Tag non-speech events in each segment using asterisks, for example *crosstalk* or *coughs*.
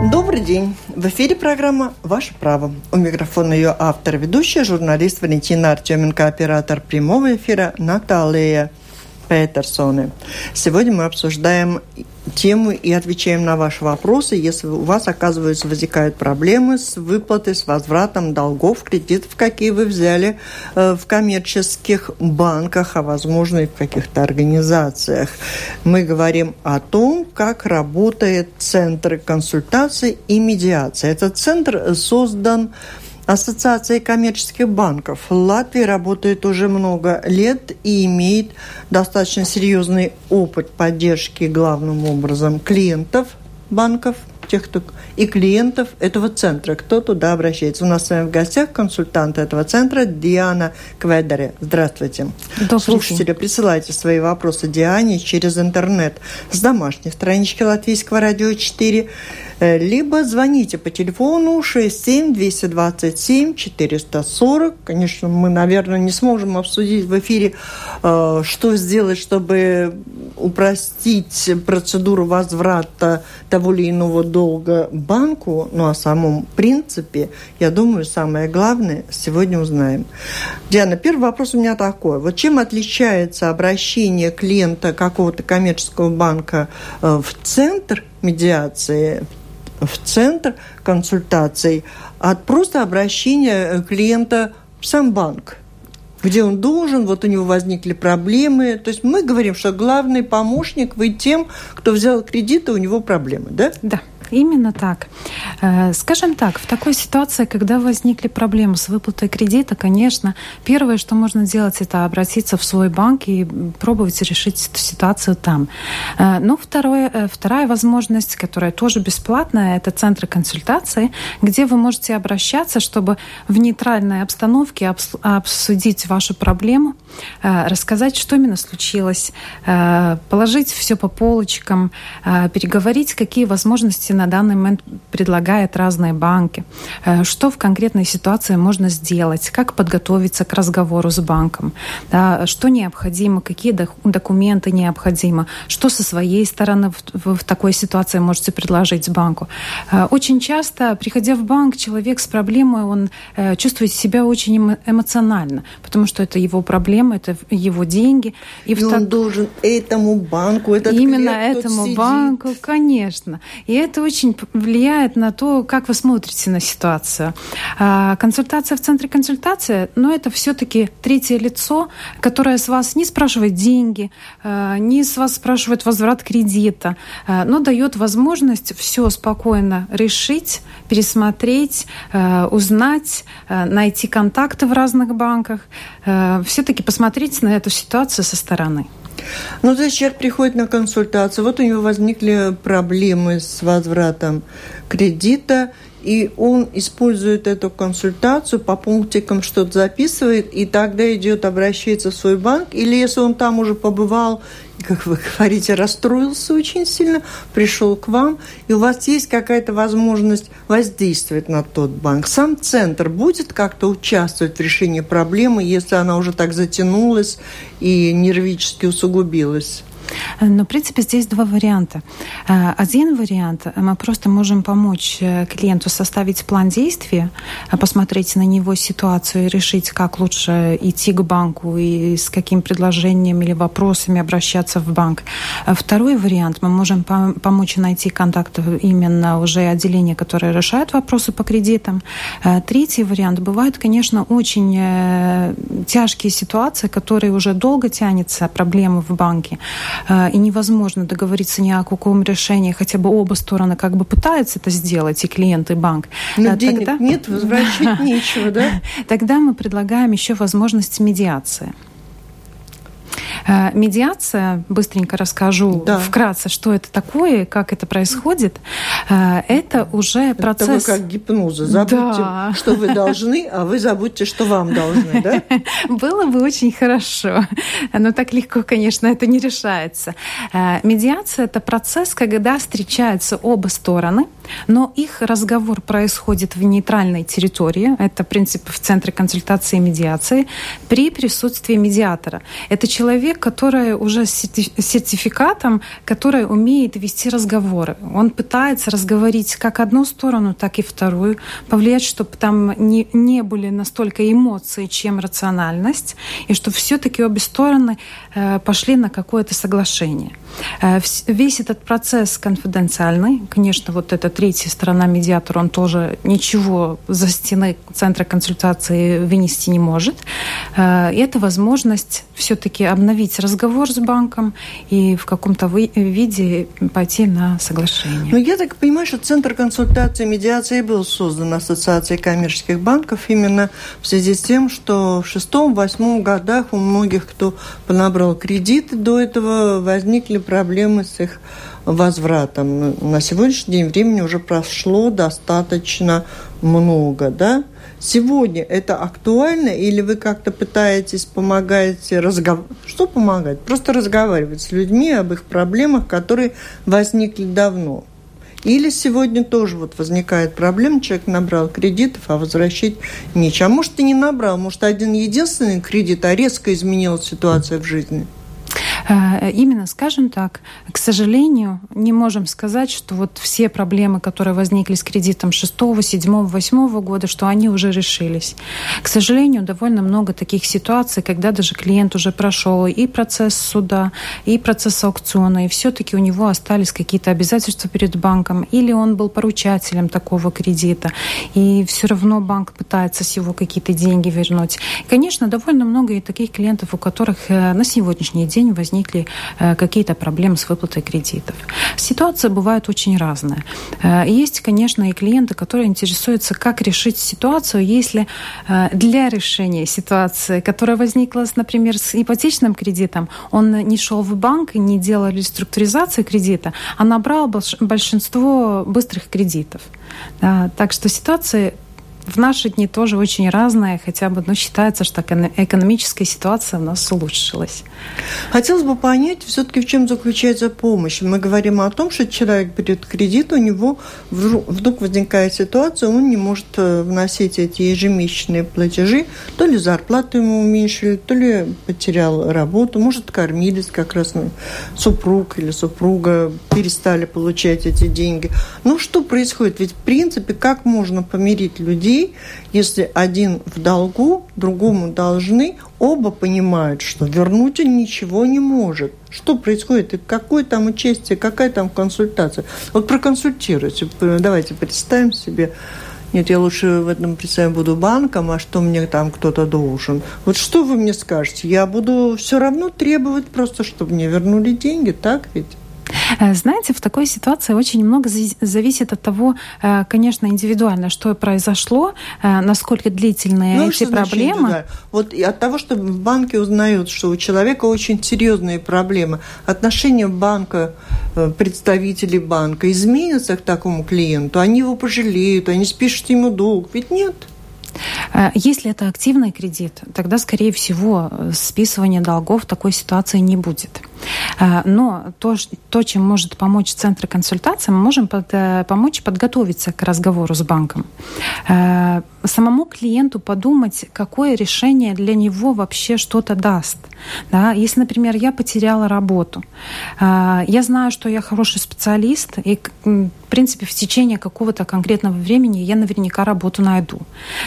Добрый день. В эфире программа «Ваше право». У микрофона ее автор, ведущая, журналист Валентина Артеменко, оператор прямого эфира Наталья Петерсоны. Сегодня мы обсуждаем тему и отвечаем на ваши вопросы, если у вас, оказывается, возникают проблемы с выплатой, с возвратом долгов, кредитов, какие вы взяли э, в коммерческих банках, а возможно и в каких-то организациях. Мы говорим о том, как работает Центр консультаций и медиации. Этот центр создан Ассоциация коммерческих банков Латвии работает уже много лет и имеет достаточно серьезный опыт поддержки главным образом клиентов банков, тех, кто и клиентов этого центра, кто туда обращается. У нас с вами в гостях консультант этого центра Диана Кведере. Здравствуйте. Добрый Слушатели, день. присылайте свои вопросы Диане через интернет с домашней странички Латвийского радио 4 Э, либо звоните по телефону 67 227 440. Конечно, мы, наверное, не сможем обсудить в эфире, э, что сделать, чтобы упростить процедуру возврата того или иного долга банку, но о самом принципе, я думаю, самое главное сегодня узнаем. Диана, первый вопрос у меня такой. Вот чем отличается обращение клиента какого-то коммерческого банка э, в центр медиации, в центр консультаций от просто обращения клиента в сам банк где он должен, вот у него возникли проблемы. То есть мы говорим, что главный помощник вы тем, кто взял кредиты, у него проблемы, да? Да. Именно так. Э, скажем так, в такой ситуации, когда возникли проблемы с выплатой кредита, конечно, первое, что можно сделать, это обратиться в свой банк и пробовать решить эту ситуацию там. Э, но второе, э, вторая возможность, которая тоже бесплатная, это центры консультации, где вы можете обращаться, чтобы в нейтральной обстановке обсудить вашу проблему, рассказать, что именно случилось, положить все по полочкам, переговорить, какие возможности на данный момент предлагают разные банки, э, что в конкретной ситуации можно сделать, как подготовиться к разговору с банком, да, что необходимо, какие документы необходимы, что со своей стороны в, в такой ситуации можете предложить банку. Э, очень часто, приходя в банк, человек с проблемой, он э, чувствует себя очень эмоционально, потому что это его проблема, это его деньги. И, и в он должен этому банку, этот Именно этому банку, конечно. И это очень влияет на то, как вы смотрите на ситуацию. А, консультация в центре консультации, но это все-таки третье лицо, которое с вас не спрашивает деньги, а, не с вас спрашивает возврат кредита, а, но дает возможность все спокойно решить, пересмотреть, узнать, найти контакты в разных банках, все-таки посмотреть на эту ситуацию со стороны. Ну, то есть человек приходит на консультацию, вот у него возникли проблемы с возвратом кредита, и он использует эту консультацию по пунктикам, что-то записывает, и тогда идет, обращается в свой банк, или если он там уже побывал, как вы говорите, расстроился очень сильно, пришел к вам, и у вас есть какая-то возможность воздействовать на тот банк. Сам центр будет как-то участвовать в решении проблемы, если она уже так затянулась и нервически усугубилась? Но, в принципе, здесь два варианта. Э, один вариант, мы просто можем помочь э, клиенту составить план действия, э, посмотреть на него ситуацию и решить, как лучше идти к банку и с каким предложением или вопросами обращаться в банк. Второй вариант, мы можем помочь найти контакт именно уже отделения, которое решает вопросы по кредитам. Третий вариант, бывают, конечно, очень тяжкие ситуации, которые уже долго тянется, проблемы в банке. А, и невозможно договориться ни о каком решении, хотя бы оба стороны как бы пытаются это сделать, и клиент, и банк. Но а, денег Тогда... нет, возвращать *laughs* нечего, да? Тогда мы предлагаем еще возможность медиации. Э, медиация, быстренько расскажу да. вкратце, что это такое, как это происходит. Э, это уже процесс... Это вы как гипноза. Забудьте, да. что вы должны, а вы забудьте, что вам должны, да? *laughs* Было бы очень хорошо. Но так легко, конечно, это не решается. Э, медиация – это процесс, когда встречаются оба стороны, но их разговор происходит в нейтральной территории. Это принцип в Центре консультации и медиации при присутствии медиатора. Это человек, который уже с сертификатом, который умеет вести разговоры. Он пытается разговорить как одну сторону, так и вторую, повлиять, чтобы там не, не были настолько эмоции, чем рациональность, и чтобы все-таки обе стороны э, пошли на какое-то соглашение. Э, весь этот процесс конфиденциальный. Конечно, вот эта третья сторона медиатор, он тоже ничего за стены центра консультации вынести не может. Э, это возможность все-таки обновить разговор с банком и в каком-то виде пойти на соглашение. Но ну, я так понимаю, что Центр консультации и медиации был создан Ассоциацией коммерческих банков именно в связи с тем, что в шестом-восьмом годах у многих, кто понабрал кредиты до этого, возникли проблемы с их возвратом. На сегодняшний день времени уже прошло достаточно много, да? Сегодня это актуально или вы как-то пытаетесь помогать разговаривать? Что помогать? Просто разговаривать с людьми об их проблемах, которые возникли давно. Или сегодня тоже вот возникает проблема, человек набрал кредитов, а возвращать нечего. А может, и не набрал, может, один единственный кредит, а резко изменилась ситуация в жизни – именно, скажем так, к сожалению, не можем сказать, что вот все проблемы, которые возникли с кредитом 6, 7, 8 года, что они уже решились. К сожалению, довольно много таких ситуаций, когда даже клиент уже прошел и процесс суда, и процесс аукциона, и все-таки у него остались какие-то обязательства перед банком, или он был поручателем такого кредита, и все равно банк пытается с его какие-то деньги вернуть. Конечно, довольно много и таких клиентов, у которых э, на сегодняшний день возник возникли э, какие-то проблемы с выплатой кредитов. Ситуация бывает очень разная. Э, есть, конечно, и клиенты, которые интересуются, как решить ситуацию, если э, для решения ситуации, которая возникла, например, с ипотечным кредитом, он не шел в банк не делал реструктуризацию кредита, а набрал большинство быстрых кредитов. Да, так что ситуация в наши дни тоже очень разная, хотя бы ну, считается, что экономическая ситуация у нас улучшилась. Хотелось бы понять, все-таки в чем заключается помощь. Мы говорим о том, что человек берет кредит, у него вдруг возникает ситуация, он не может э, вносить эти ежемесячные платежи, то ли зарплату ему уменьшили, то ли потерял работу, может, кормились как раз ну, супруг или супруга перестали получать эти деньги. Ну, что происходит? Ведь, в принципе, как можно помирить людей, если один в долгу, другому должны, оба понимают, что вернуть он ничего не может. Что происходит? И какое там участие, какая там консультация? Вот проконсультируйте. Давайте представим себе, нет, я лучше в этом представим буду банком, а что мне там кто-то должен. Вот что вы мне скажете? Я буду все равно требовать просто, чтобы мне вернули деньги, так ведь? Э, знаете, в такой ситуации очень много зависит от того, э, конечно, индивидуально, что произошло, э, насколько длительные ну, эти проблемы. Вот и от того, что в банке узнают, что у человека очень серьезные проблемы, отношение банка, представителей банка изменятся к такому клиенту, они его пожалеют, они спишут ему долг, ведь нет. Если это активный кредит, тогда, скорее всего, списывания долгов в такой ситуации не будет. Э, но то, то чем может помочь Центр консультации, мы можем под, э, помочь подготовиться к разговору с банком. Самому клиенту подумать, какое решение для него вообще что-то даст. Да? Если, например, я потеряла работу, я знаю, что я хороший специалист, и, в принципе, в течение какого-то конкретного времени я наверняка работу найду.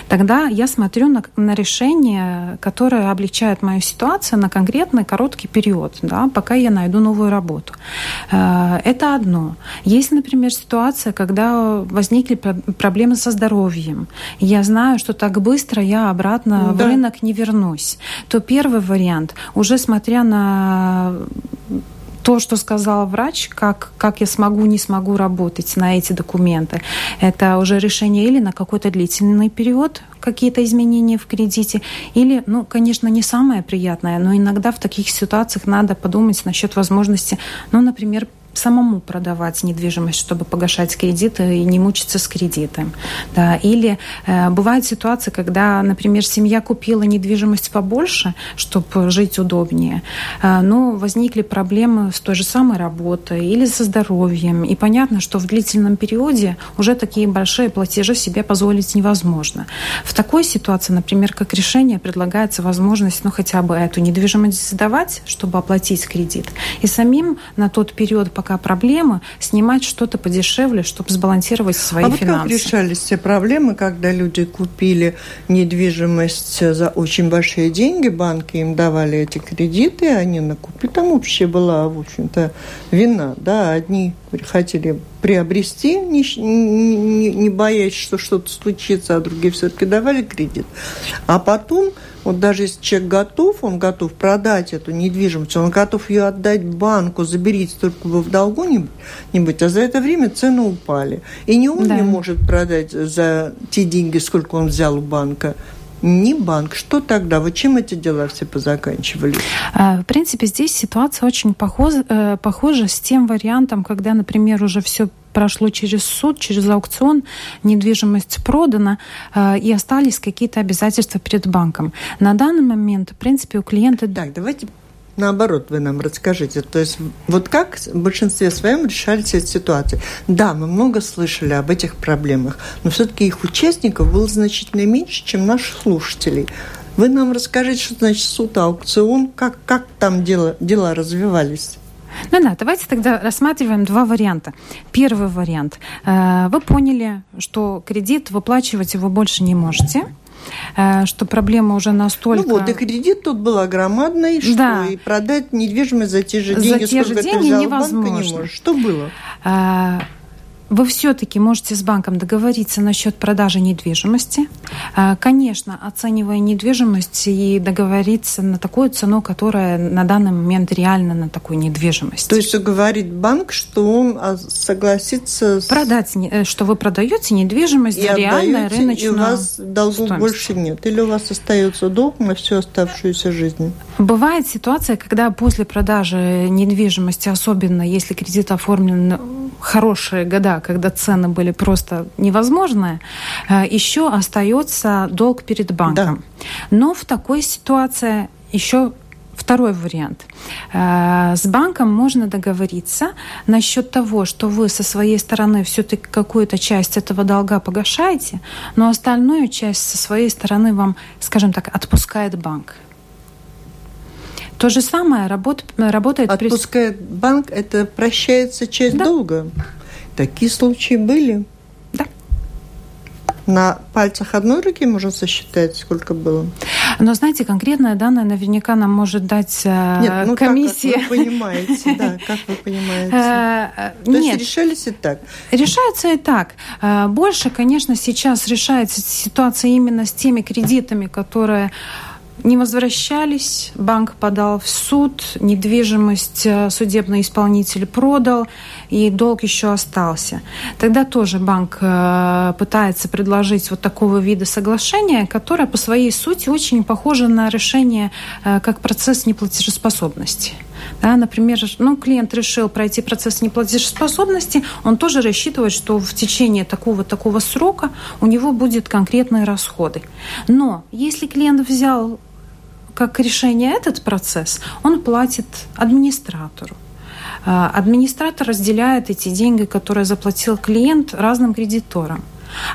Тогда я смотрю на, на решение, которое облегчает мою ситуацию на конкретный короткий период, да, пока я найду новую работу. Э, это одно. Есть, например, ситуация, когда возникли проблемы со здоровьем. Я знаю, что так быстро я обратно да. в рынок не вернусь. То первый вариант, уже смотря на то, что сказал врач, как, как я смогу, не смогу работать на эти документы, это уже решение или на какой-то длительный период, какие-то изменения в кредите, или, ну, конечно, не самое приятное, но иногда в таких ситуациях надо подумать насчет возможности, ну, например, самому продавать недвижимость, чтобы погашать кредиты и не мучиться с кредитом. Да. Или э, бывает ситуация, когда, например, семья купила недвижимость побольше, чтобы жить удобнее, э, но возникли проблемы с той же самой работой или со здоровьем. И понятно, что в длительном периоде уже такие большие платежи себе позволить невозможно. В такой ситуации, например, как решение, предлагается возможность ну, хотя бы эту недвижимость сдавать, чтобы оплатить кредит. И самим на тот период, пока проблемы, снимать что-то подешевле, чтобы сбалансировать свои а финансы. А как решались все проблемы, когда люди купили недвижимость за очень большие деньги, банки им давали эти кредиты, они накупили. Там вообще была, в общем-то, вина. Да? Одни хотели приобрести, не, не, не боясь, что что-то случится, а другие все-таки давали кредит. А потом вот даже если человек готов, он готов продать эту недвижимость, он готов ее отдать банку, заберите, только вы в долгу не, не быть. А за это время цены упали. И не он да. не может продать за те деньги, сколько он взял у банка, не банк. Что тогда? Вот чем эти дела все позаканчивались? А, в принципе, здесь ситуация очень похожа, э, похожа с тем вариантом, когда, например, уже все прошло через суд, через аукцион, недвижимость продана, э, и остались какие-то обязательства перед банком. На данный момент, в принципе, у клиента... Так, давайте наоборот вы нам расскажите. То есть вот как в большинстве своем решались эти ситуации? Да, мы много слышали об этих проблемах, но все-таки их участников было значительно меньше, чем наших слушателей. Вы нам расскажите, что значит суд, аукцион, как, как там дела, дела развивались? Ну да, давайте тогда рассматриваем два варианта. Первый вариант. Э, вы поняли, что кредит выплачивать вы больше не можете э, что проблема уже настолько... Ну вот, и кредит тут был огромадный, что да. и продать недвижимость за те же деньги, за те же деньги невозможно. не можешь. Что было? Э, вы все-таки можете с банком договориться насчет продажи недвижимости. А, конечно, оценивая недвижимость и договориться на такую цену, которая на данный момент реально на такую недвижимость. То есть говорит банк, что он а, согласится... С... Продать, э, что вы продаете недвижимость и за реальное рыночную И у вас долгов стоимость. больше нет? Или у вас остается долг на всю оставшуюся жизнь? Бывает ситуация, когда после продажи недвижимости, особенно если кредит оформлен хорошие года, когда цены были просто невозможные, э, еще остается долг перед банком. Да. Но в такой ситуации еще Второй вариант. Э, с банком можно договориться насчет того, что вы со своей стороны все-таки какую-то часть этого долга погашаете, но остальную часть со своей стороны вам, скажем так, отпускает банк. То же самое работ, работает... Отпускает при... банк, это прощается часть да. долга. Такие случаи были. На пальцах одной руки можно сосчитать, сколько было. Но знаете, конкретное данное наверняка нам может дать э, Нет, ну комиссия. Так, как вы *laughs* понимаете, да, как вы понимаете. Э, То есть решались и так? Решается и так. Э, больше, конечно, сейчас решается ситуация именно с теми кредитами, которые не возвращались, банк подал в суд, недвижимость э, судебный исполнитель продал, и долг еще остался. Тогда тоже банк э, пытается предложить вот такого вида соглашения, которое по своей сути очень похоже на решение э, как процесс неплатежеспособности. Да, например, ну, клиент решил пройти процесс неплатежеспособности, он тоже рассчитывает, что в течение такого-такого срока у него будут конкретные расходы. Но если клиент взял как решение этот процесс, он платит администратору. А, администратор разделяет эти деньги, которые заплатил клиент разным кредиторам.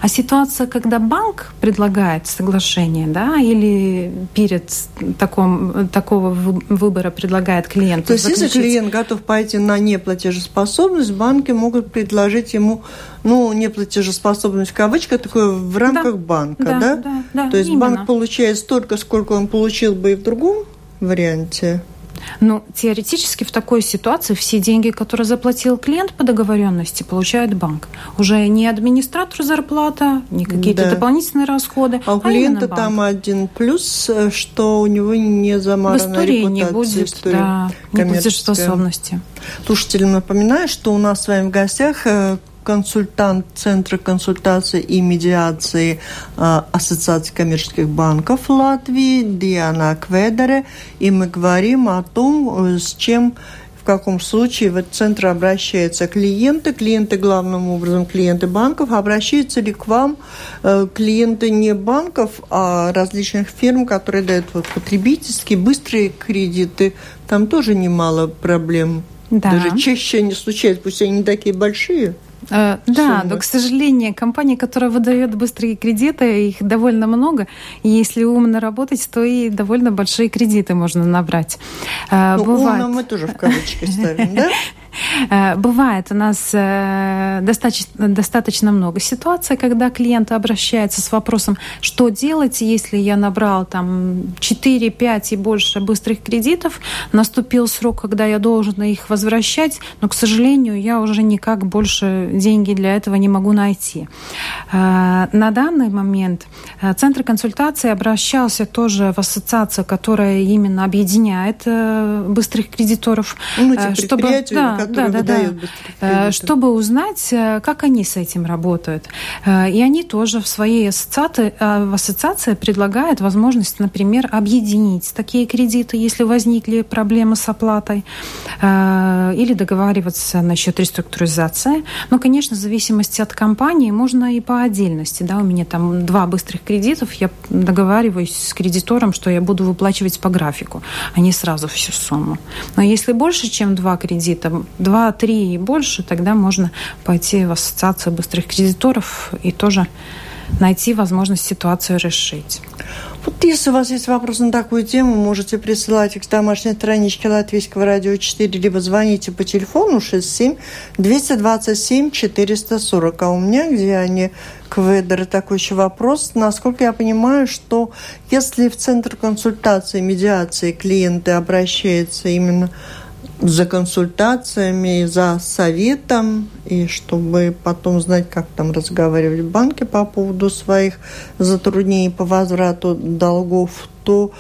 А ситуация, когда банк предлагает соглашение, да, или перед таком, такого выбора предлагает клиенту. То есть, заключить... если клиент готов пойти на неплатежеспособность, банки могут предложить ему, ну, неплатежеспособность в кавычках, такое в рамках да, банка, да? Да, да, да То есть именно. банк получает столько, сколько он получил бы и в другом варианте. Ну, теоретически в такой ситуации все деньги, которые заплатил клиент по договоренности, получает банк. Уже не администратору зарплата, не какие-то да. дополнительные расходы. А у а клиента там один плюс, что у него не замарана В истории не будет история да, неплатежеспособности. Слушателям напоминаю, что у нас с вами в гостях э, консультант Центра консультации и медиации э, Ассоциации коммерческих банков Латвии Диана Кведере, и мы говорим о том, с чем каком случае в этот центр обращаются клиенты, клиенты главным образом клиенты банков, обращаются ли к вам э, клиенты не банков, а различных фирм, которые дают вот потребительские, быстрые кредиты, там тоже немало проблем. Да. Даже чаще они случаются, пусть они не такие большие. Э, да, но, к сожалению, компания, которая выдает быстрые кредиты, их довольно много. И если умно работать, то и довольно большие кредиты можно набрать. Э, ну, Бывает... умно мы тоже в кавычки ставим, да? *laughs* Э, бывает у нас э, достаточно, достаточно много ситуаций, когда клиент обращается с вопросом, что делать, если я набрал там 4, 5 и больше быстрых кредитов, наступил срок, когда я должен их возвращать, но, к сожалению, я уже никак больше деньги для этого не могу найти. Э, на данный момент Центр консультации обращался тоже в ассоциацию, которая именно объединяет быстрых кредиторов. Ну, чтобы, да, да, да, да. Э, чтобы узнать, э, как они с этим работают. Э, и они тоже в своей ассоциации, ассоциации предлагают возможность, например, объединить такие кредиты, если возникли проблемы с оплатой, или договариваться насчет реструктуризации. Но, конечно, в зависимости от компании можно и по отдельности. Да, у меня там два быстрых кредитов, я договариваюсь с кредитором, что я буду выплачивать по графику, а не сразу всю сумму. Но если больше, чем два кредита, два-три и больше, тогда можно пойти в ассоциацию быстрых кредиторов и тоже найти возможность ситуацию решить. Вот если у вас есть вопрос на такую тему, можете присылать их к домашней страничке Латвийского радио 4, либо звоните по телефону 67 227 440. А у меня, где они Кведер, такой еще вопрос. Насколько я понимаю, что если в Центр консультации, медиации клиенты обращаются именно за консультациями, за советом, и чтобы потом знать, как там разговаривать в банке по поводу своих затруднений по возврату долгов, то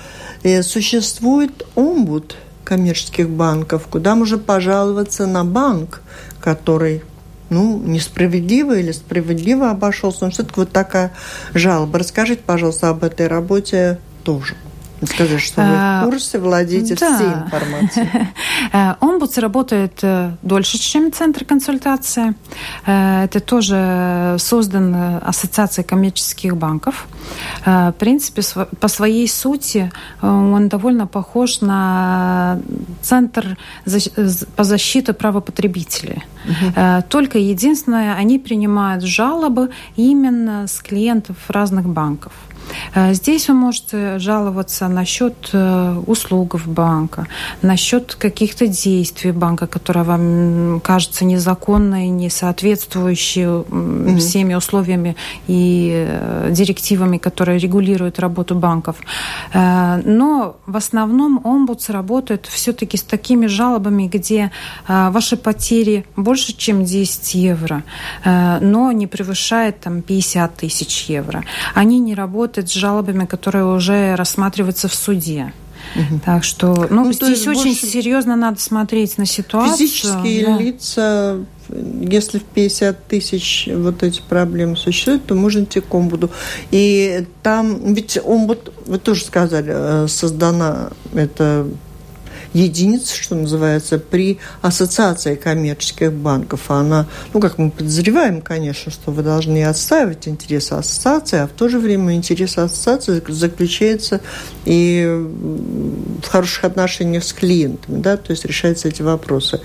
э, существует омбуд коммерческих банков, куда можно пожаловаться на банк, который ну, несправедливо или справедливо обошелся. Но все-таки вот такая жалоба. Расскажите, пожалуйста, об этой работе тоже. Скажи, что вы в а, курсе, владеете да. всей информацией. *laughs* Э, омбудс работает э, дольше, чем Центр консультации. Э, это тоже создан Ассоциацией коммерческих банков. В принципе, по своей сути он довольно похож на Центр по защите права потребителей. Угу. Только единственное, они принимают жалобы именно с клиентов разных банков. Э, здесь вы можете жаловаться насчет э, услуг банка, насчет каких-то действий банка, которые вам кажутся незаконные, не соответствующие mm-hmm. всеми условиями и э, директивами, которые регулируют работу банков. Но в основном омбудс работает все-таки с такими жалобами, где ваши потери больше, чем 10 евро, но не превышает там 50 тысяч евро. Они не работают работать с жалобами, которые уже рассматриваются в суде. Угу. Так что, ну, ну здесь очень серьезно надо смотреть на ситуацию. Физические да. лица, если в 50 тысяч вот эти проблемы существуют, то можно идти к омбуду. И там, ведь омбуд, вы тоже сказали, э, создана эта единиц, что называется, при ассоциации коммерческих банков. Она, ну, как мы подозреваем, конечно, что вы должны отстаивать интересы ассоциации, а в то же время интерес ассоциации заключается и в хороших отношениях с клиентами, да, то есть решаются эти вопросы.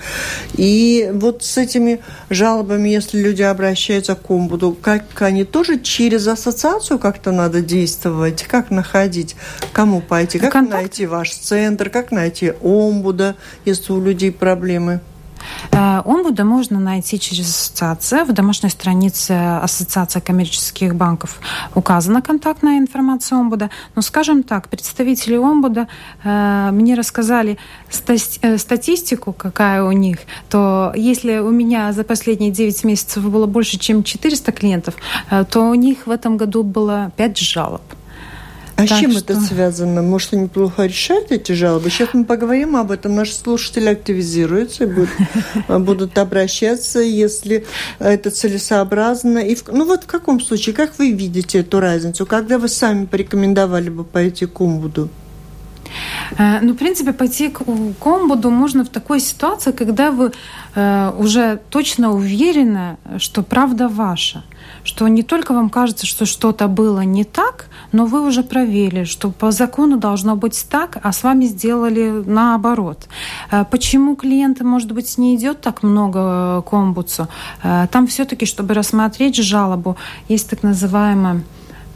И вот с этими жалобами, если люди обращаются к омбуду, как они тоже через ассоциацию как-то надо действовать, как находить, кому пойти, как Контакт? найти ваш центр, как найти омбуда, если у людей проблемы? Э, омбуда можно найти через ассоциацию. В домашней странице Ассоциации коммерческих банков указана контактная информация омбуда. Но, скажем так, представители омбуда э, мне рассказали э, статистику, какая у них, то если у меня за последние 9 месяцев было больше, чем 400 клиентов, то у них в этом году было 5 жалоб. А с чем что... это связано? Может, они плохо решают эти жалобы? Сейчас мы поговорим об этом. Наши слушатели активизируются и будут, будут обращаться, если это целесообразно. И в, ну вот в каком случае, как вы видите эту разницу? Когда вы сами порекомендовали бы пойти к Умбуду? Э, ну, в принципе, пойти к комбуду можно в такой ситуации, когда вы э, уже точно уверены, что правда ваша что не только вам кажется, что что-то было не так, но вы уже проверили, что по закону должно быть так, а с вами сделали наоборот. Э, почему клиента, может быть, не идет так много к омбудсу? Там все-таки, чтобы рассмотреть жалобу, есть так называемая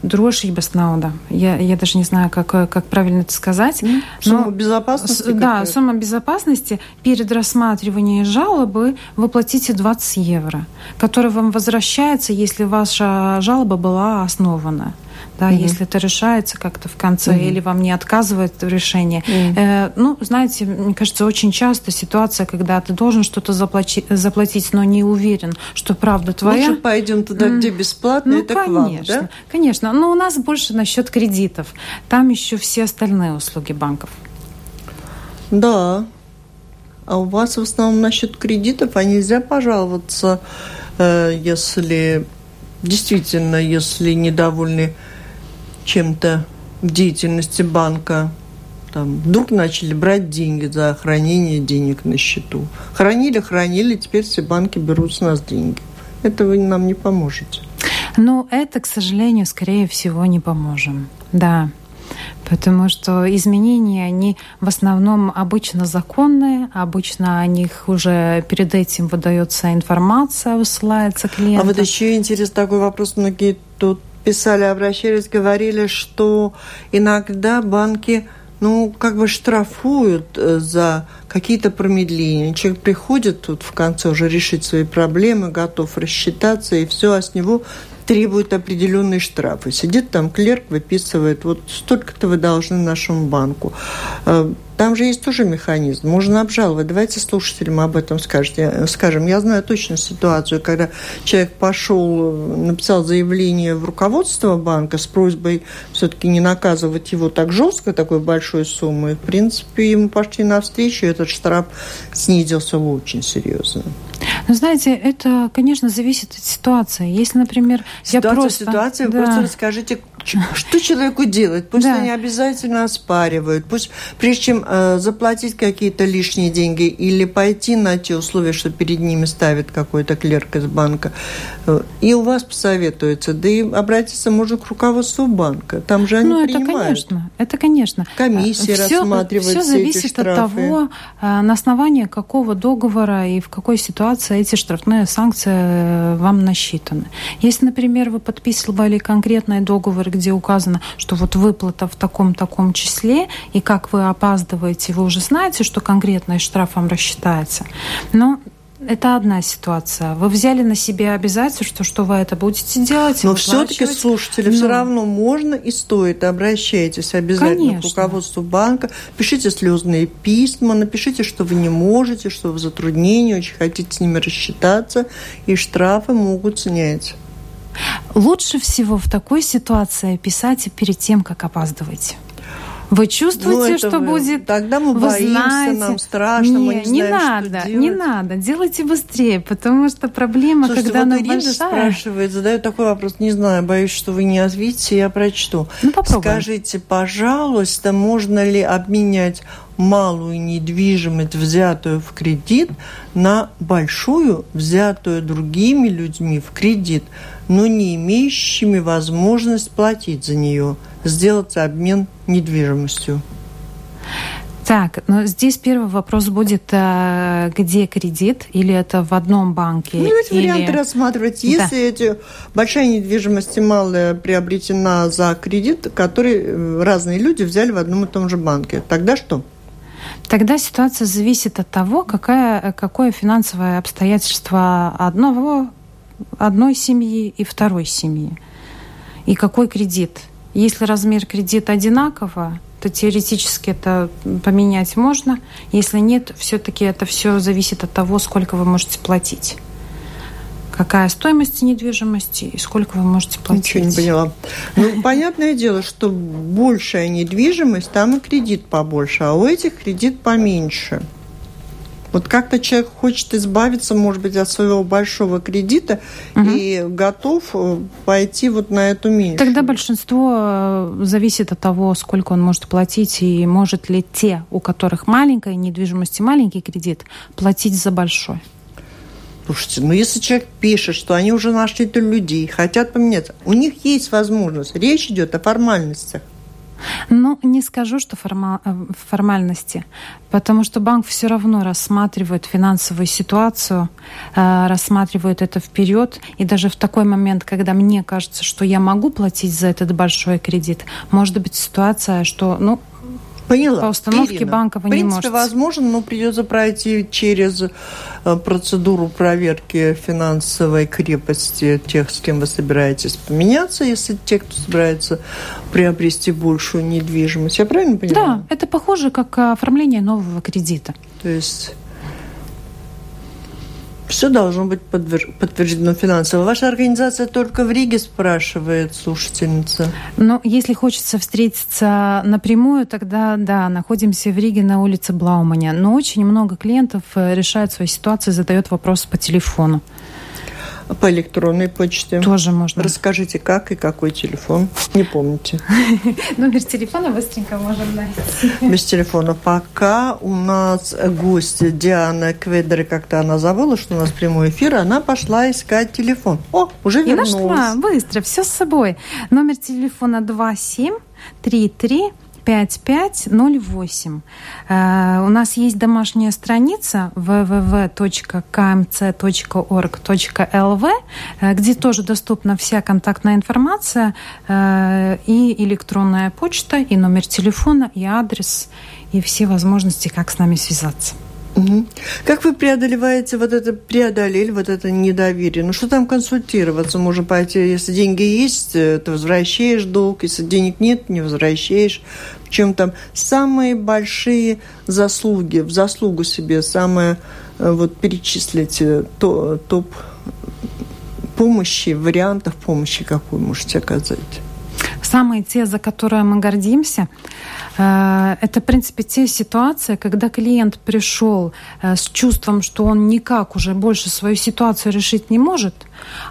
Drošības nauda. Я, я даже не знаю, как, как правильно это сказать. Mm, сумма безопасности? Да, сумма безопасности. Перед рассматриванием жалобы вы платите 20 евро, который вам возвращается, если ваша жалоба была основана да, угу. если это решается как-то в конце угу. или вам не отказывают в решении. Угу. Э, ну, знаете, мне кажется, очень часто ситуация, когда ты должен что-то заплати, заплатить, но не уверен, что правда твоя. Лучше пойдем туда, где бесплатно, ну, это конечно, к вам, да? Конечно, но у нас больше насчет кредитов. Там еще все остальные услуги банков. Да. А у вас в основном насчет кредитов, а нельзя пожаловаться, э, если действительно, если недовольны чем-то в деятельности банка. Там, вдруг начали брать деньги за хранение денег на счету. Хранили, хранили, теперь все банки берут с нас деньги. Это вы нам не поможете. Ну, это, к сожалению, скорее всего, не поможем. Да. Потому что изменения, они в основном обычно законные, обычно о них уже перед этим выдается информация, высылается клиенту. А вот еще интересный такой вопрос, многие тут писали, обращались, говорили, что иногда банки ну, как бы штрафуют э, за какие-то промедления. Человек приходит тут в конце уже решить свои проблемы, готов рассчитаться, и все, а с него требуют определенные штрафы. Сидит там клерк, выписывает, вот столько-то вы должны нашему банку. Э, там же есть тоже механизм. Можно обжаловать. Давайте слушателям об этом скажете. скажем. Я знаю точно ситуацию, когда человек пошел, написал заявление в руководство банка с просьбой все-таки не наказывать его так жестко, такой большой суммой. В принципе, ему пошли навстречу, и этот штраф снизился очень серьезно. Ну, знаете, это, конечно, зависит от ситуации. Если, например, ситуация, я просто... Ситуация, да. просто расскажите, *laughs* что человеку делать? Пусть да. они обязательно оспаривают. Пусть, прежде чем э, заплатить какие-то лишние деньги или пойти на те условия, что перед ними ставит какой-то клерк из банка, э, и у вас посоветуется, да и обратиться можно к руководству банка. Там же они ну, это конечно, это конечно. Комиссия все, рассматривает все зависит от того, э, на основании какого договора и в какой ситуации эти штрафные санкции э, вам насчитаны. Если, например, вы подписывали конкретный договор, где указано, что вот выплата в таком-таком числе, и как вы опаздываете, вы уже знаете, что конкретный штраф вам рассчитается. Но это одна ситуация. Вы взяли на себя обязательство, что вы это будете делать. Но все-таки слушатели, Но... все равно можно и стоит. Обращайтесь обязательно Конечно. к руководству банка. Пишите слезные письма, напишите, что вы не можете, что вы в затруднении, очень хотите с ними рассчитаться, и штрафы могут снять. Лучше всего в такой ситуации писать перед тем, как опаздывать. Вы чувствуете, ну, что вы... будет? Тогда мы вы боимся, знаете, нам страшно, не, мы не, не знаем, надо, что делать. Не надо, делайте быстрее, потому что проблема, Слушайте, когда вот она Ирина большая... спрашивает, задает такой вопрос, не знаю, боюсь, что вы не ответите, я прочту. Ну, попробуем. Скажите, пожалуйста, можно ли обменять малую недвижимость, взятую в кредит, на большую, взятую другими людьми в кредит, но не имеющими возможность платить за нее – сделать обмен недвижимостью. Так, но здесь первый вопрос будет, э, где кредит, или это в одном банке? Ну, эти или... варианты рассматривать. Если да. эти большая недвижимость малая приобретена за кредит, который э, разные люди взяли в одном и том же банке, тогда что? Тогда ситуация зависит от того, какая, какое финансовое обстоятельство одного, одной семьи и второй семьи. И какой кредит. Если размер кредита одинаково, то теоретически это поменять можно. Если нет, все-таки это все зависит от того, сколько вы можете платить. Какая стоимость недвижимости и сколько вы можете платить. Ничего не поняла. Ну, понятное дело, что большая недвижимость, там и кредит побольше, а у этих кредит поменьше. Вот как-то человек хочет избавиться, может быть, от своего большого кредита угу. и готов э, пойти вот на эту меньшую. Тогда большинство э, зависит от того, сколько он может платить и может ли те, у которых маленькая недвижимость и маленький кредит, платить за большой. Слушайте, ну если человек пишет, что они уже нашли людей, хотят поменяться, у них есть возможность. Речь идет о формальностях. Ну, не скажу, что форма э, формальности, потому что банк все равно рассматривает финансовую ситуацию, э, рассматривает это вперед, и даже в такой момент, когда мне кажется, что я могу платить за этот большой кредит, может быть ситуация, что, ну, Поняла. По установке Ирина. банка вы В принципе, не можете. возможно, но придется пройти через э, процедуру проверки финансовой крепости тех, с кем вы собираетесь поменяться, если те, кто собирается приобрести большую недвижимость. Я правильно понимаю? Да, это похоже как оформление нового кредита. То есть все должно быть подтверждено финансово. Ваша организация только в Риге спрашивает слушательница. Ну, если хочется встретиться напрямую, тогда да, находимся в Риге на улице Блауманя. Но очень много клиентов э, решают свою ситуацию, задают вопрос по телефону. По электронной почте. Тоже можно. Расскажите, как и какой телефон. Не помните. *laughs* Номер телефона быстренько можем найти. Без телефона. Пока у нас гость Диана Кведер, как-то она забыла, что у нас прямой эфир, она пошла искать телефон. О, уже вернулась. И нашла, быстро, все с собой. Номер телефона 27 33 5508. Э, у нас есть домашняя страница www.kmc.org.lv, э, где тоже доступна вся контактная информация э, и электронная почта, и номер телефона, и адрес, и все возможности, как с нами связаться. Как вы преодолеваете вот это, преодолели вот это недоверие? Ну, что там консультироваться? Можно пойти, если деньги есть, ты возвращаешь долг, если денег нет, не возвращаешь. В чем там самые большие заслуги, в заслугу себе самое, э, вот перечислите то, топ помощи, вариантов помощи, какую можете оказать? Самые те, за которые мы гордимся, Э, это, в принципе, те ситуации, когда клиент пришел э, с чувством, что он никак уже больше свою ситуацию решить не может,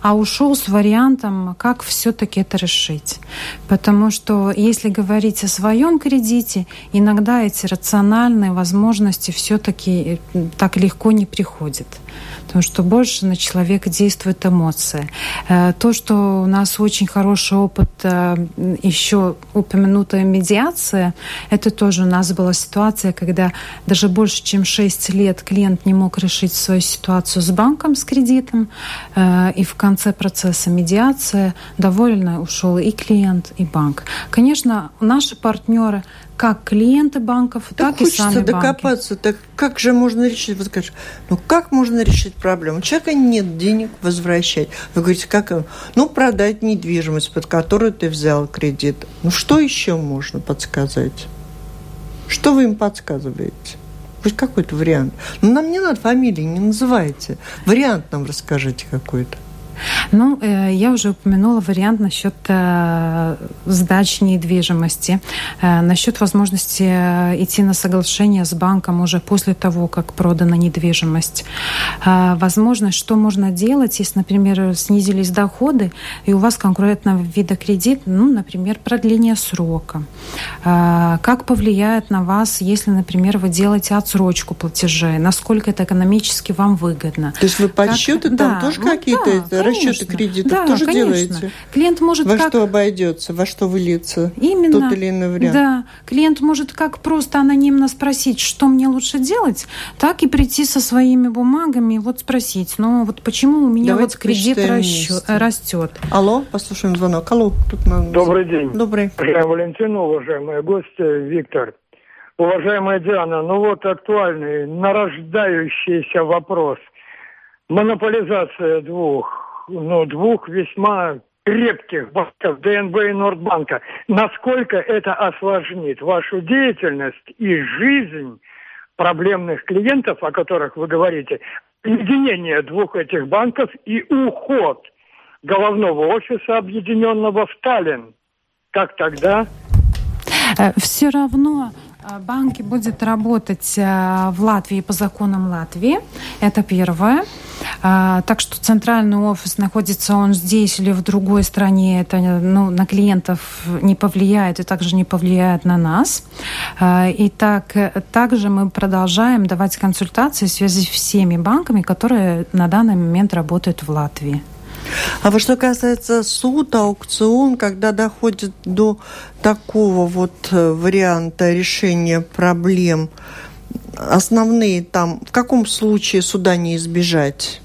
а ушел с вариантом, как все-таки это решить. Потому что если говорить о своем кредите, иногда эти рациональные возможности все-таки э, так легко не приходят потому что больше на человека действует эмоция. Э, то, что у нас очень хороший опыт, э, еще упомянутая медиация, это тоже у нас была ситуация, когда даже больше, чем 6 лет клиент не мог решить свою ситуацию с банком, с кредитом, э, и в конце процесса медиация довольно ушел и клиент, и банк. Конечно, наши партнеры как клиенты банков, так, так и сами банки. докопаться, так как же можно решить? Вот скажешь, ну как можно решить проблему? У человека нет денег возвращать. Вы говорите, как? Ну, продать недвижимость, под которую ты взял кредит. Ну, что еще можно подсказать? Что вы им подсказываете? Хоть какой-то вариант. Ну, нам не надо фамилии, не называйте. Вариант нам расскажите какой-то. Ну, э, я уже упомянула вариант насчет э, сдачи недвижимости, э, насчет возможности идти на соглашение с банком уже после того, как продана недвижимость. Возможность, что можно делать, если, например, снизились доходы, и у вас конкретно вида кредит, ну, например, продление срока. Как повлияет на вас, если, например, вы делаете отсрочку платежей, насколько это экономически вам выгодно. То есть вы подсчеты как... там да, тоже ну, какие-то да, расчеты кредитов да, тоже конечно. делаете? Клиент может во как... что обойдется, во что выльется Именно. тот или иной вариант. Да. Клиент может как просто анонимно спросить, что мне лучше делать, так и прийти со своими бумагами и вот спросить, ну вот почему у меня Давайте вот кредит расчет, растет. Алло, послушаем звонок. Алло. Тут на... Добрый день. Добрый. Уважаемая Валентина, уважаемые гости, Виктор. Уважаемая Диана, ну вот актуальный, нарождающийся вопрос. Монополизация двух ну, двух весьма крепких банков ДНБ и Нордбанка. Насколько это осложнит вашу деятельность и жизнь проблемных клиентов, о которых вы говорите, объединение двух этих банков и уход головного офиса объединенного в Таллин. Как тогда? Э, Все равно банки будет работать в Латвии по законам Латвии. Это первое. Так что центральный офис находится он здесь или в другой стране, это ну, на клиентов не повлияет и также не повлияет на нас. И так, также мы продолжаем давать консультации в связи с всеми банками, которые на данный момент работают в Латвии. А вот что касается суда, аукцион, когда доходит до такого вот э, варианта решения проблем, основные там, в каком случае суда не избежать?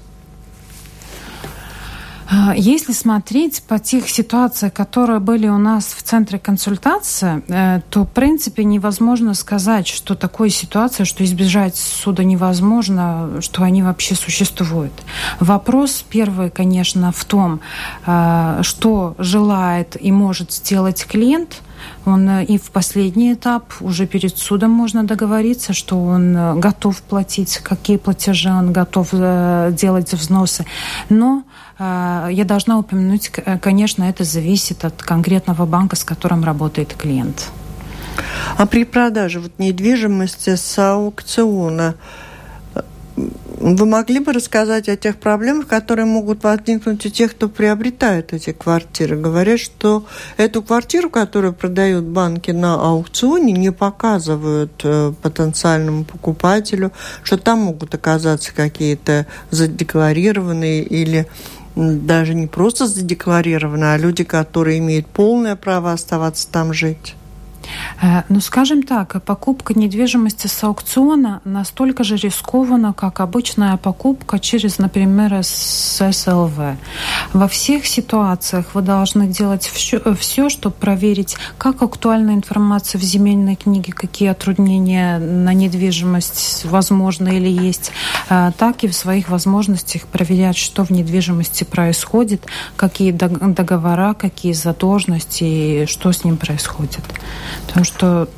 А, если смотреть по тех ситуациям, которые были у нас в центре консультации, э, то, в принципе, невозможно сказать, что такой ситуации, что избежать суда невозможно, что они вообще существуют. Вопрос первый, конечно, в том, э, что желает и может сделать клиент – он э, и в последний этап уже перед судом можно договориться, что он готов платить, какие платежи он готов делать взносы. Но я должна упомянуть, э, конечно, это зависит от конкретного банка, с которым работает клиент. А при продаже вот недвижимости с аукциона вы могли бы рассказать о тех проблемах, которые могут возникнуть у тех, кто приобретает эти квартиры? Говорят, что эту квартиру, которую продают банки на аукционе, не показывают э, потенциальному покупателю, что там могут оказаться какие-то задекларированные или даже не просто задекларированы, а люди, которые имеют полное право оставаться там жить. Э, ну, скажем так, покупка недвижимости с аукциона настолько же рискована, как обычная покупка через, например, СЛВ. Во всех ситуациях вы должны делать все, все чтобы проверить, как актуальна информация в земельной книге, какие отруднения на недвижимость возможны или есть, э, так и в своих возможностях проверять, что в недвижимости происходит, какие договора, какие задолженности, что с ним происходит. Потому что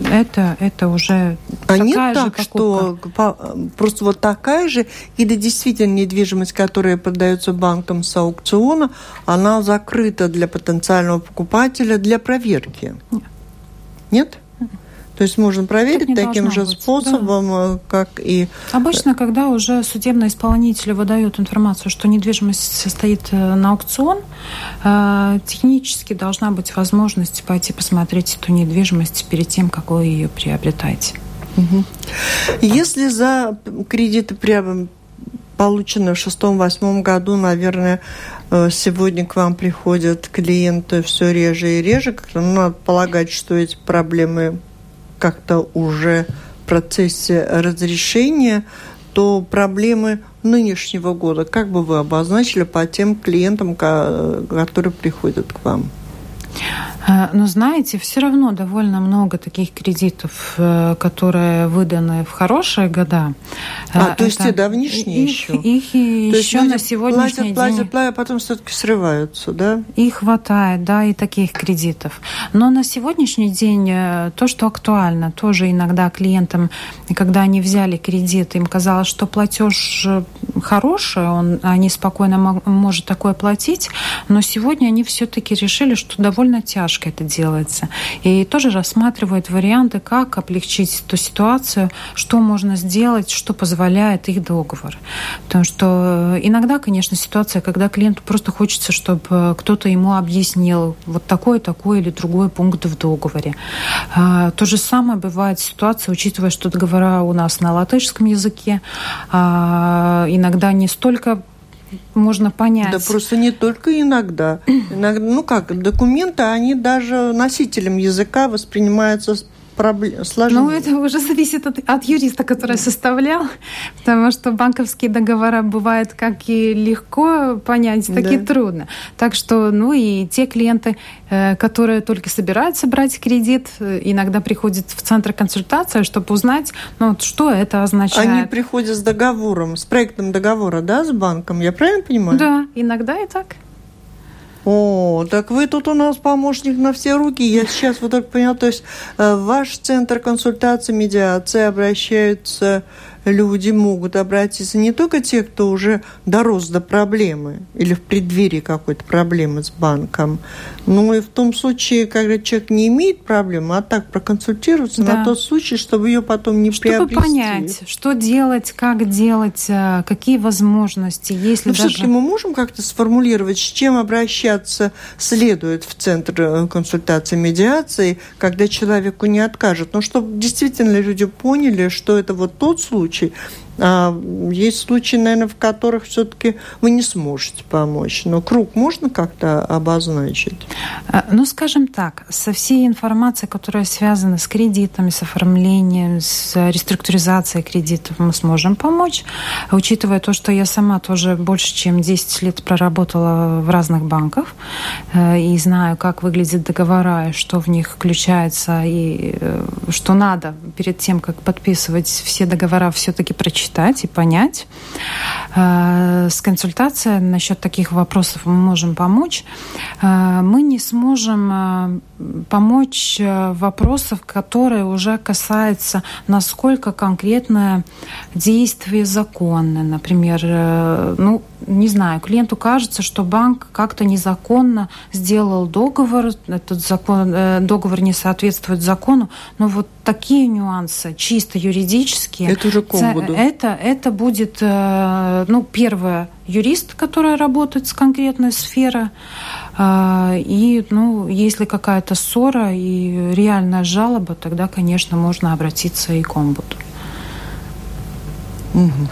это, это уже а такая нет так, же что просто вот такая же, или действительно недвижимость, которая продается банком с аукциона, она закрыта для потенциального покупателя для проверки? Нет. Нет? То есть можно проверить таким же быть. способом, да. Э, как и... Обычно, когда уже судебный исполнитель выдает информацию, что недвижимость состоит э, на аукцион, э, технически должна быть возможность пойти посмотреть эту недвижимость перед тем, как вы ее приобретаете. Угу. Если за кредиты прямо полученные в шестом-восьмом году, наверное, сегодня к вам приходят клиенты все реже и реже, ну, надо полагать, что эти проблемы как-то уже в процессе разрешения, то проблемы нынешнего года, как бы вы обозначили по тем клиентам, которые приходят к вам? Э, но знаете, все равно довольно много таких кредитов, э, которые выданы в хорошие года. А, Это, то есть те давнишние их, еще? Их то еще на сегодняшний платят, день... Платят, платят, а потом все-таки срываются, да? И хватает, да, и таких кредитов. Но на сегодняшний день э, то, что актуально, тоже иногда клиентам, когда они взяли кредит, им казалось, что платеж хороший, он, они спокойно может такое платить, но сегодня они все-таки решили, что довольно тяжко поддержкой это делается. И тоже рассматривают варианты, как облегчить эту ситуацию, что можно сделать, что позволяет их договор. Потому что иногда, конечно, ситуация, когда клиенту просто хочется, чтобы кто-то ему объяснил вот такой, такой или другой пункт в договоре. А, то же самое бывает ситуация, учитывая, что договора у нас на латышском языке, а, иногда не столько можно понять. Да просто не только иногда. иногда ну как, документы, они даже носителем языка воспринимаются проблем, сложнее. Ну, это уже зависит от, от юриста, который составлял, потому что банковские договора бывают как и легко понять, так да. и трудно. Так что, ну и те клиенты, э, которые только собираются брать кредит, э, иногда приходят в центр консультации, чтобы узнать, ну, что это означает. Они приходят с договором, с проектом договора, да, с банком, я правильно понимаю? Да, иногда и так. О, так вы тут у нас помощник на все руки. Я сейчас вот только поняла, то есть э, ваш центр консультации, медиации обращаются люди могут обратиться не только те, кто уже дорос до проблемы или в преддверии какой-то проблемы с банком, но и в том случае, когда человек не имеет проблемы, а так проконсультироваться да. на тот случай, чтобы ее потом не чтобы приобрести. Чтобы понять, что делать, как делать, э, какие возможности, если Но даже... все-таки мы можем как-то сформулировать, с чем обращаться следует в Центр э, консультации медиации, когда человеку не откажут. Но чтобы действительно люди поняли, что это вот тот случай, چې а есть случаи, наверное, в которых все-таки вы не сможете помочь. Но круг можно как-то обозначить? А, ну, скажем так, со всей информацией, которая связана с кредитами, с оформлением, с реструктуризацией кредитов, мы сможем помочь. Учитывая то, что я сама тоже больше, чем 10 лет проработала в разных банках э, и знаю, как выглядят договора, и что в них включается, и э, что надо перед тем, как подписывать все договора, все-таки прочитать прочитать и понять. Э, с консультацией насчет таких вопросов мы можем помочь. Э, мы не сможем э, помочь вопросов, которые уже касаются, насколько конкретное действие законно. Например, ну, не знаю, клиенту кажется, что банк как-то незаконно сделал договор, этот закон, договор не соответствует закону, но вот такие нюансы, чисто юридические. Это уже ком Это, это будет, э, ну, первое, юрист, который работает с конкретной сферой. Э, и, ну, если какая-то ссора и реальная жалоба, тогда, конечно, можно обратиться и к омбуду. Угу.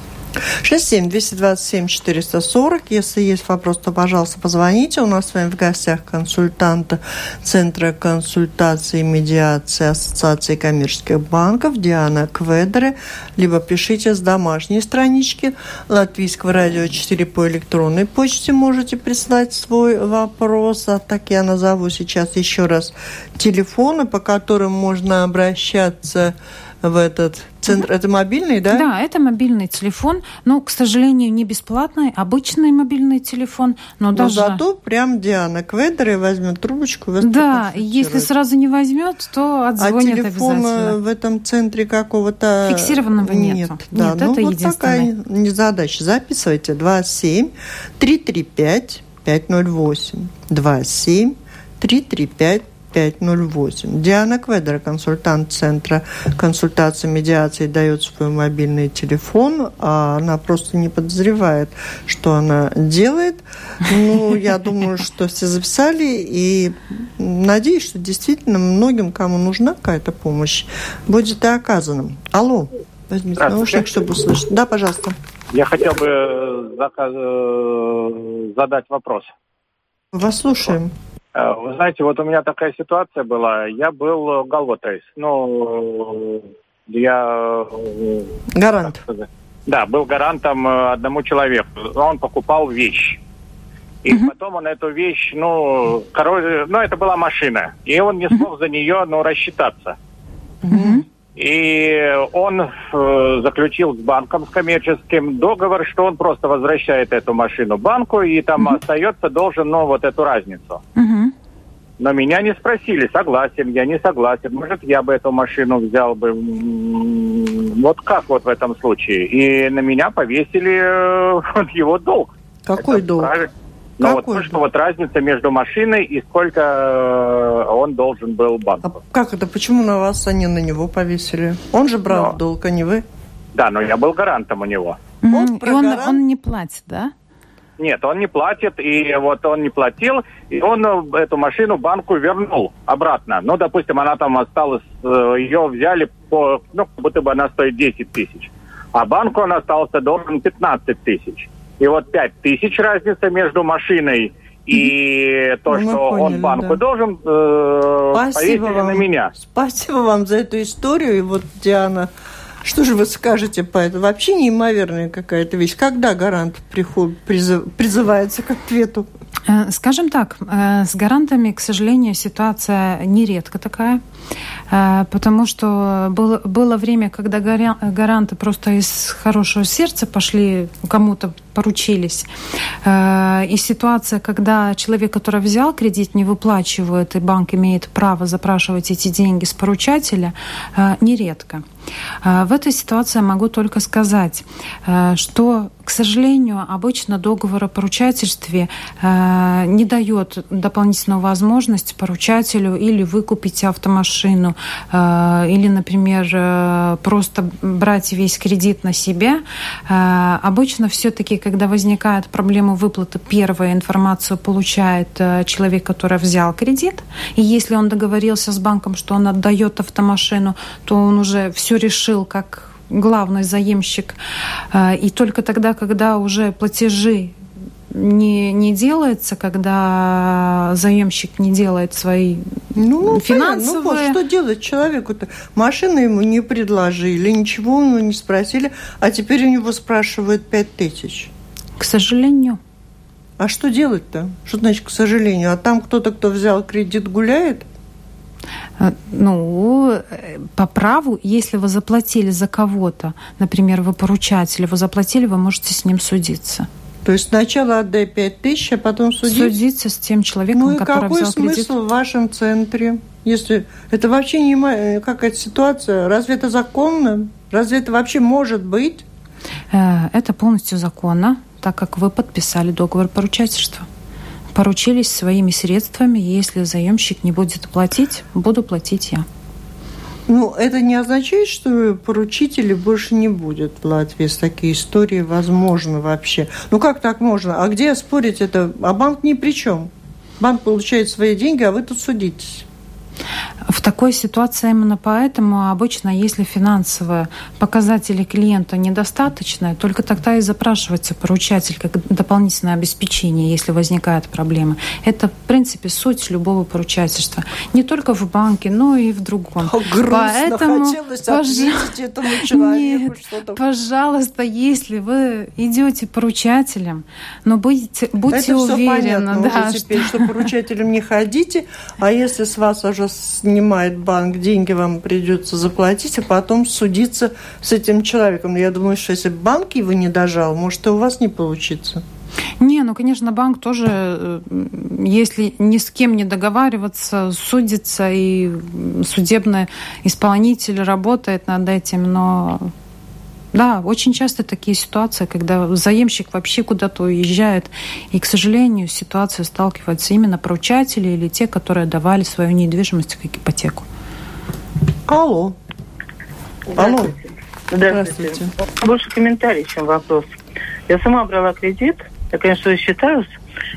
67 227 440. Если есть вопрос, то, пожалуйста, позвоните. У нас с вами в гостях консультанта Центра консультации и медиации Ассоциации коммерческих банков Диана Кведре. Либо пишите с домашней странички Латвийского радио 4 по электронной почте. Можете прислать свой вопрос. А так я назову сейчас еще раз телефоны, по которым можно обращаться в этот центр. Это мобильный, да? Да, это мобильный телефон. Но, к сожалению, не бесплатный, обычный мобильный телефон. Но, но даже... зато прям Диана Кведер возьмет трубочку. Вас да, если сразу не возьмет, то отзвонит а обязательно. в этом центре какого-то... Фиксированного нет. Нет, да. нет ну, это вот такая задача. Записывайте 27 335 508 27 335 508. Диана Кведер, консультант Центра консультации медиации, дает свой мобильный телефон, а она просто не подозревает, что она делает. Ну, я думаю, что все записали, и надеюсь, что действительно многим, кому нужна какая-то помощь, будет и оказана. Алло, возьмите наушник, чтобы услышать. Да, пожалуйста. Я хотел бы э, задать вопрос. Вас слушаем. Э, вы знаете, вот у меня такая ситуация была. Я был галвотейс. Ну, я... Гарант. Да, был гарантом э, одному человеку. Он покупал вещь. И uh-huh. потом он эту вещь, ну, короче, ну, это была машина. И он не смог за нее, ну, рассчитаться. Uh-huh. И он э, заключил с банком, с коммерческим договор, что он просто возвращает эту машину банку и там uh-huh. остается должен, ну, вот эту разницу. Но меня не спросили, согласен я, не согласен. Может, я бы эту машину взял бы. Вот как вот в этом случае? И на меня повесили э, *laughs* вот его долг. Какой Это долг? Правильно. Ну вот, что вот разница между машиной и сколько э, он должен был банку. А как это? Почему на вас они на него повесили? Он же брал но... долг, а не вы? Да, но я был гарантом у него. Mm-hmm. Он, и он, он не платит, да? Нет, он не платит, и вот он не платил, и он э, эту машину банку вернул обратно. Ну, допустим, она там осталась, э, ее взяли по, ну, как будто бы она стоит 10 тысяч. А банку он остался должен 15 тысяч. И вот 5 тысяч разница между машиной и то, ну, что поняли, он банку да. должен, э, Спасибо вам. на меня. Спасибо вам за эту историю. И вот, Диана, что же вы скажете по этому? Вообще неимоверная какая-то вещь. Когда гарант приход, призыв, призывается к ответу? Э, скажем так, э, с гарантами, к сожалению, ситуация нередко такая, потому что было, было время, когда гаранты просто из хорошего сердца пошли кому-то поручились. Э, и ситуация, когда человек, который взял кредит, не выплачивает, и банк имеет право запрашивать эти деньги с поручателя, э, нередко. Э, в этой ситуации могу только сказать, что к сожалению, обычно договор о поручательстве э, не дает дополнительную возможность поручателю или выкупить автомашину, э, или, например, э, просто брать весь кредит на себя. Э, обычно все-таки, когда возникает проблема выплаты, первую информацию получает э, человек, который взял кредит. И если он договорился с банком, что он отдает автомашину, то он уже все решил, как главный заемщик. А, и только тогда, когда уже платежи не, не делается, когда заемщик не делает свои ну, ну финансовые... Ну, вот, что делать человеку-то? Машины ему не предложили, ничего ему не спросили, а теперь у него спрашивают пять тысяч. К сожалению. А что делать-то? Что значит к сожалению? А там кто-то, кто взял кредит, гуляет? Э, ну, по праву, если вы заплатили за кого-то, например, вы поручатель, вы заплатили, вы можете с ним судиться. То есть сначала отдай пять тысяч, а потом судиться? Судиться с тем человеком, ну, и который какой взял смысл кредит. в вашем центре? Если это вообще не э, какая-то ситуация, разве это законно? Разве это вообще может быть? Э, это полностью законно, так как вы подписали договор поручательства поручились своими средствами. Если заемщик не будет платить, буду платить я. Ну, это не означает, что поручителей больше не будет в Латвии. С такие истории возможно вообще. Ну, как так можно? А где спорить это? А банк ни при чем. Банк получает свои деньги, а вы тут судитесь. В такой ситуации именно поэтому обычно, если финансовые показатели клиента недостаточны, только тогда и запрашивается поручатель как дополнительное обеспечение, если возникает проблема. Это, в принципе, суть любого поручательства. Не только в банке, но и в другом. О, грустно Поэтому, хотелось пож... этому человеку Нет, пожалуйста, если вы идете поручателем, но будьте, будьте Это уверены, да, что... что поручателем не ходите, а если с вас уже снимает банк, деньги вам придется заплатить, а потом судиться с этим человеком. Я думаю, что если банк его не дожал, может, и у вас не получится. Не, ну, конечно, банк тоже, э, если ни с кем не договариваться, судится, и судебный исполнитель работает над этим, но да, очень часто такие ситуации, когда заемщик вообще куда-то уезжает, и, к сожалению, ситуация сталкивается именно поручатели или те, которые давали свою недвижимость как ипотеку. Алло. Алло. Здравствуйте. Здравствуйте. Больше комментарий, чем вопрос. Я сама брала кредит. Я, конечно, рассчиталась.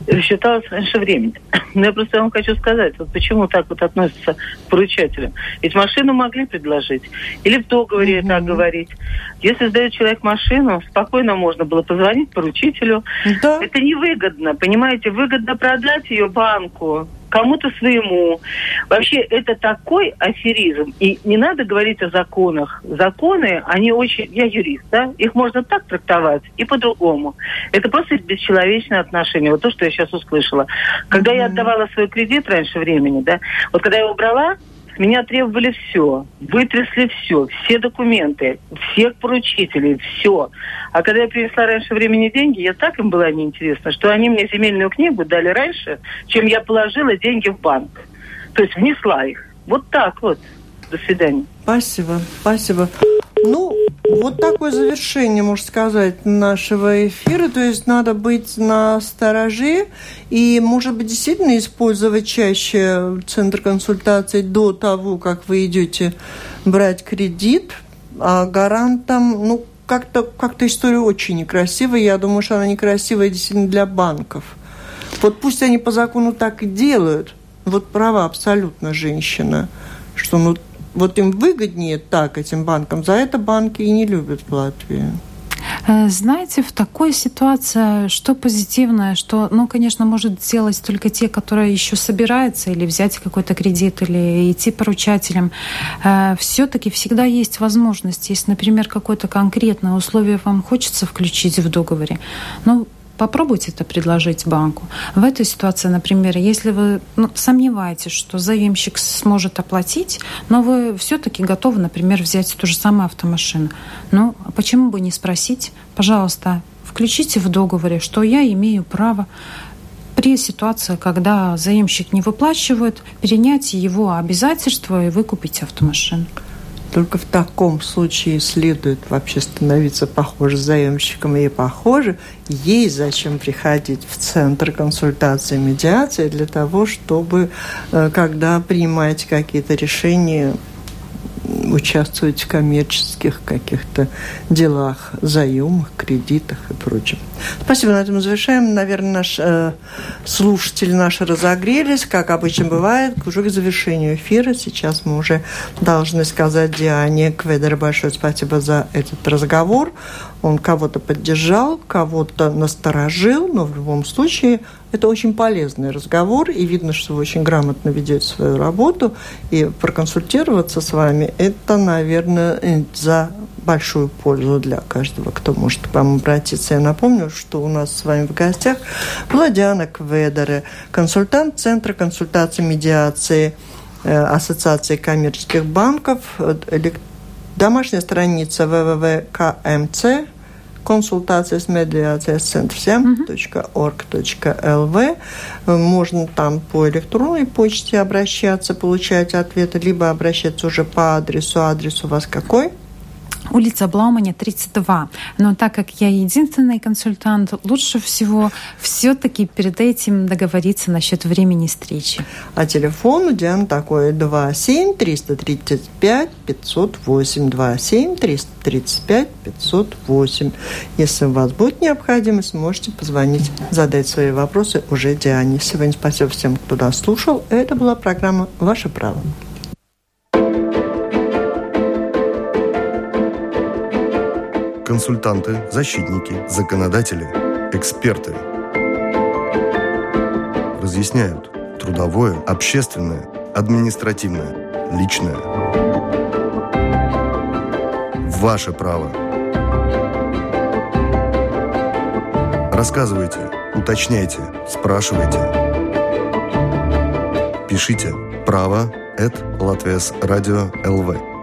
Рассчиталась раньше времени. *coughs* Но я просто вам хочу сказать, вот почему так вот относятся к поручателям. Ведь машину могли предложить. Или в договоре mm-hmm. так говорить. Если сдает человек машину, спокойно можно было позвонить поручителю. Да. Это невыгодно, понимаете? Выгодно продать ее банку, кому-то своему. Вообще, это такой аферизм. И не надо говорить о законах. Законы, они очень... Я юрист, да? Их можно так трактовать и по-другому. Это просто бесчеловечное отношение. Вот то, что я сейчас услышала. Когда mm-hmm. я отдавала свой кредит раньше времени, да, вот когда я его меня требовали все, вытрясли все, все документы, всех поручителей, все. А когда я принесла раньше времени деньги, я так им была неинтересна, что они мне земельную книгу дали раньше, чем я положила деньги в банк. То есть внесла их. Вот так вот. До свидания. Спасибо, спасибо. Ну, вот такое завершение, можно сказать, нашего эфира. То есть надо быть на стороже и, может быть, действительно использовать чаще центр консультаций до того, как вы идете брать кредит. А гарантом, ну, как-то как история очень некрасивая. Я думаю, что она некрасивая действительно для банков. Вот пусть они по закону так и делают. Вот права абсолютно женщина, что ну вот им выгоднее так этим банкам. За это банки и не любят в Латвии. Э, знаете, в такой ситуации что позитивное, что, ну, конечно, может сделать только те, которые еще собираются или взять какой-то кредит, или идти поручателем. Э, Все-таки всегда есть возможность, если, например, какое-то конкретное условие вам хочется включить в договоре, ну, Попробуйте это предложить банку. В этой ситуации, например, если вы ну, сомневаетесь, что заемщик сможет оплатить, но вы все-таки готовы, например, взять ту же самую автомашину, ну, почему бы не спросить, пожалуйста, включите в договоре, что я имею право при ситуации, когда заемщик не выплачивает, перенять его обязательства и выкупить автомашину. Только в таком случае следует вообще становиться похоже заемщиком и похоже. Ей зачем приходить в центр консультации медиации для того, чтобы, э, когда принимаете какие-то решения, участвовать в коммерческих каких-то делах, заемах, кредитах и прочем. Спасибо, на этом завершаем. Наверное, наш э, слушатели наши разогрелись, как обычно бывает, уже к завершению эфира. Сейчас мы уже должны сказать Диане Кведер большое спасибо за этот разговор. Он кого-то поддержал, кого-то насторожил, но в любом случае это очень полезный разговор, и видно, что вы очень грамотно ведете свою работу, и проконсультироваться с вами – это, наверное, за большую пользу для каждого, кто может к вам обратиться. Я напомню, что у нас с вами в гостях была Диана Кведере, консультант Центра консультации медиации э, Ассоциации коммерческих банков, домашняя страница www.kmc консультация с медиацией центр .org.lv. Можно там по электронной почте обращаться, получать ответы, либо обращаться уже по адресу. Адрес у вас какой? Улица Блауманя, 32. Но так как я единственный консультант, лучше всего все-таки перед этим договориться насчет времени встречи. А телефон у Дианы такой 27 335 508 27 335 508. Если у вас будет необходимость, можете позвонить, задать свои вопросы уже Диане. Сегодня спасибо всем, кто нас слушал. Это была программа «Ваше право». Консультанты, защитники, законодатели, эксперты. Разъясняют трудовое, общественное, административное, личное. Ваше право. Рассказывайте, уточняйте, спрашивайте. Пишите право at Латвияс радио ЛВ.